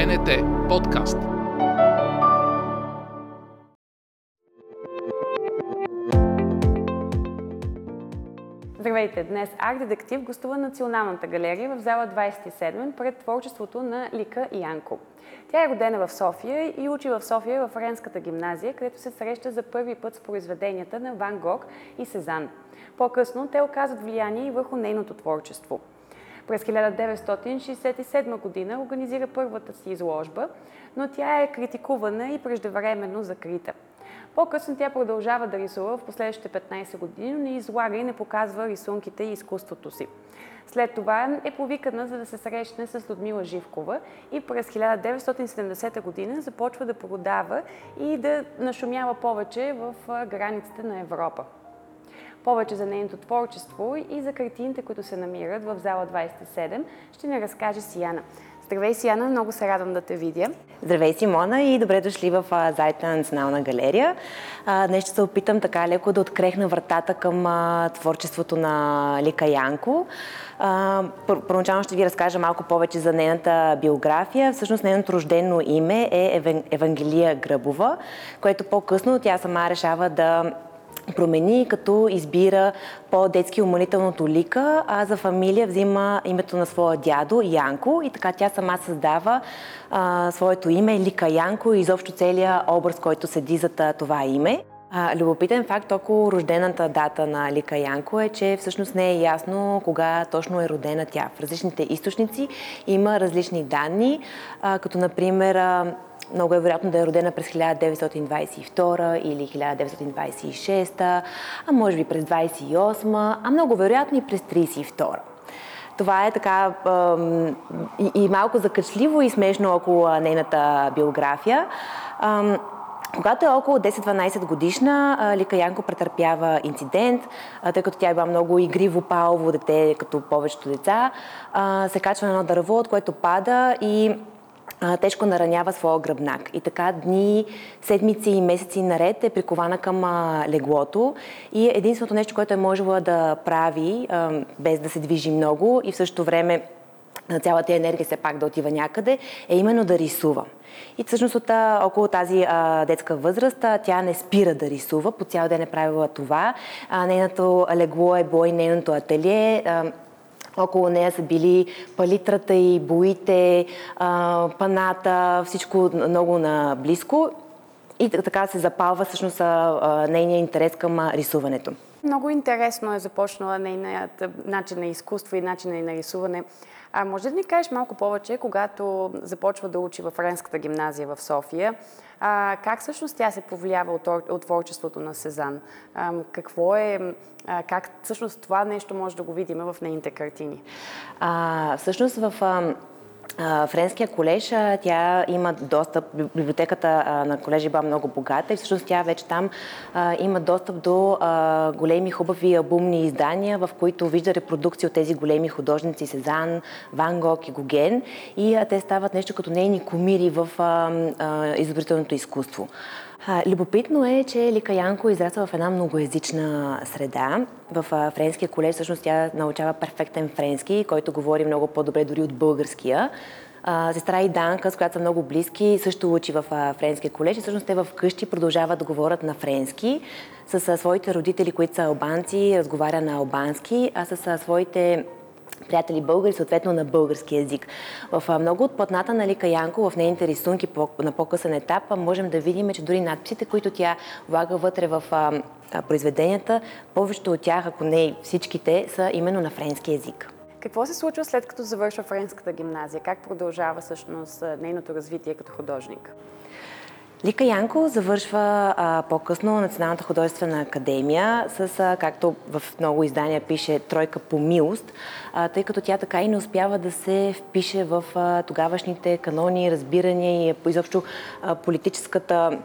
БНТ подкаст. Здравейте! Днес арт-детектив гостува Националната галерия в зала 27 пред творчеството на Лика Янко. Тя е родена в София и учи в София в Френската гимназия, където се среща за първи път с произведенията на Ван Гог и Сезанн. По-късно те оказват влияние и върху нейното творчество. През 1967 година организира първата си изложба, но тя е критикувана и преждевременно закрита. По-късно тя продължава да рисува в последващите 15 години, но не излага и не показва рисунките и изкуството си. След това е повикана за да се срещне с Людмила Живкова и през 1970 година започва да продава и да нашумява повече в границите на Европа. Повече за нейното творчество и за картините, които се намират в зала 27, ще ни разкаже Сияна. Здравей, Сияна, много се радвам да те видя. Здравей, Симона, и добре дошли в зайта на Национална галерия. Днес ще се опитам така леко да открехна вратата към творчеството на Лика Янко. Първоначално ще ви разкажа малко повече за нейната биография. Всъщност нейното рождено име е Евангелия Гръбова, което по-късно тя сама решава да промени, като избира по-детски умолителното лика, а за фамилия взима името на своя дядо Янко и така тя сама създава а, своето име Лика Янко и изобщо целият образ, който седи за това име. А, любопитен факт около рождената дата на Лика Янко е, че всъщност не е ясно кога точно е родена тя. В различните източници има различни данни, а, като например много е вероятно да е родена през 1922 или 1926, а може би през 28, а много вероятно и през 32. Това е така и, малко закачливо и смешно около нейната биография. Когато е около 10-12 годишна, Лика Янко претърпява инцидент, тъй като тя е била много игриво, палово дете, като повечето деца. Се качва на едно дърво, от което пада и тежко наранява своя гръбнак. И така дни, седмици и месеци наред е прикована към леглото и единственото нещо, което е можела да прави, без да се движи много и в същото време цялата енергия все пак да отива някъде, е именно да рисува. И всъщност от, около тази а, детска възраст а, тя не спира да рисува, по цял ден е правила това. А, нейното легло е и нейното ателие. А, около нея са били палитрата и боите, паната, всичко много наблизко. И така се запалва всъщност нейния интерес към рисуването. Много интересно е започнала нейният начин на изкуство и начин на рисуване. А може да ни кажеш малко повече, когато започва да учи в Френската гимназия в София, а, как всъщност тя се повлиява от, от творчеството на Сезан? А, какво е, а, как всъщност това нещо може да го видим в нейните картини? А, всъщност в Френския колеж, тя има достъп, библиотеката на колежа е била много богата и всъщност тя вече там има достъп до големи хубави албумни издания, в които вижда репродукции от тези големи художници Сезан, Ван Гог и Гоген и те стават нещо като нейни комири в изобретителното изкуство. Любопитно е, че Лика Янко е израсла в една многоязична среда. В френския колеж всъщност тя научава перфектен френски, който говори много по-добре дори от българския. Сестра и Данка, с която са много близки, също учи в френския колеж и всъщност те в къщи продължават да говорят на френски. С своите родители, които са албанци, разговаря на албански, а с своите приятели българи, съответно на български язик. В много от платната на Лика Янко, в нейните рисунки на по-късен етап, можем да видим, че дори надписите, които тя влага вътре в произведенията, повечето от тях, ако не всичките, са именно на френски язик. Какво се случва след като завършва френската гимназия? Как продължава всъщност нейното развитие като художник? Лика Янко завършва а, по-късно Националната художествена академия с, а, както в много издания пише, тройка по милост, а, тъй като тя така и не успява да се впише в а, тогавашните канони, разбирания и изобщо а, политическата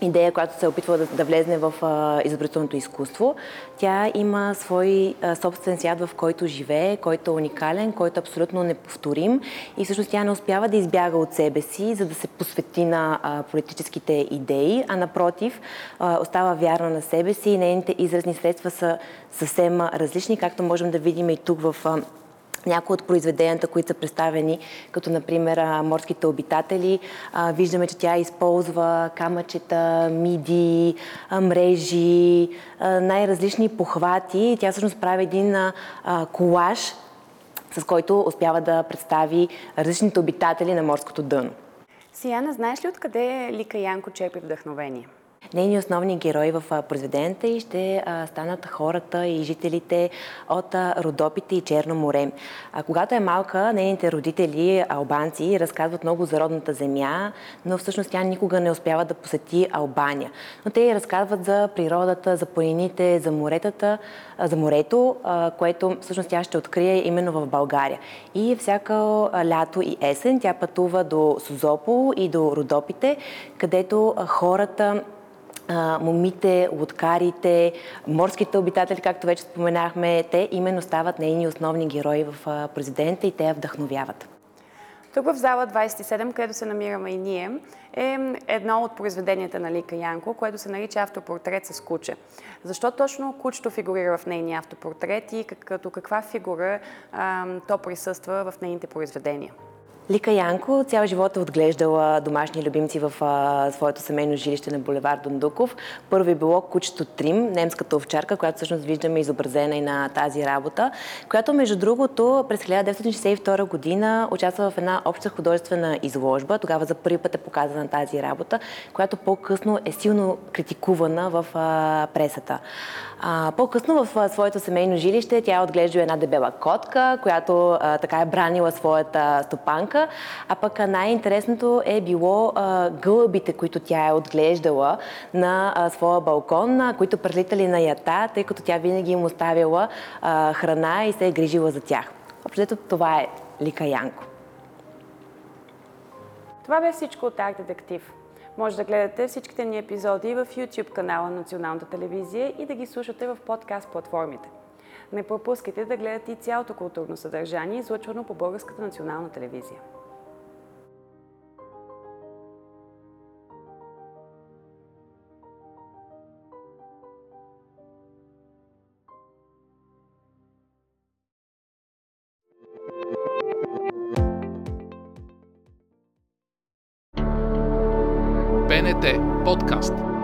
идея, която се е опитва да, да влезне в а, изобретителното изкуство. Тя има свой а, собствен свят, в който живее, който е уникален, който е абсолютно неповторим и всъщност тя не успява да избяга от себе си, за да се посвети на а, политическите идеи, а напротив а, остава вярна на себе си и нейните изразни средства са съвсем различни, както можем да видим и тук в а, някои от произведенията, които са представени, като например морските обитатели. Виждаме, че тя използва камъчета, миди, мрежи, най-различни похвати. Тя всъщност прави един колаж, с който успява да представи различните обитатели на морското дъно. Сияна, знаеш ли откъде Лика Янко черпи вдъхновение? Нейни основни герои в произведенията и ще станат хората и жителите от Родопите и Черно море. Когато е малка, нейните родители, албанци, разказват много за родната земя, но всъщност тя никога не успява да посети Албания. Но те разказват за природата, за планините, за моретата, за морето, което всъщност тя ще открие именно в България. И всяка лято и есен тя пътува до Сузопол и до Родопите, където хората момите, лодкарите, морските обитатели, както вече споменахме, те именно стават нейни основни герои в президента и те я вдъхновяват. Тук в зала 27, където се намираме и ние, е едно от произведенията на Лика Янко, което се нарича автопортрет с куче. Защо точно кучето фигурира в нейния автопортрет и като каква фигура а, то присъства в нейните произведения? Лика Янко цял живот е отглеждала домашни любимци в а, своето семейно жилище на булевар Дондуков. Първо е било кучето Трим, немската овчарка, която всъщност виждаме изобразена и на тази работа, която между другото през 1962 година участва в една обща художествена изложба. Тогава за първи път е показана тази работа, която по-късно е силно критикувана в а, пресата. А, по-късно в а, своето семейно жилище тя е отглежда една дебела котка, която а, така е бранила своята стопанка, а пък най-интересното е било а, гълъбите, които тя е отглеждала на а, своя балкон, а, които прелитали на ята, тъй като тя винаги им оставила а, храна и се е грижила за тях. Общо това е Лика Янко. Това бе всичко от Арт Детектив. Може да гледате всичките ни епизоди в YouTube канала на Националната телевизия и да ги слушате в подкаст платформите. Не пропускайте да гледате и цялото културно съдържание, излъчвано по Българската национална телевизия. БНТ подкаст.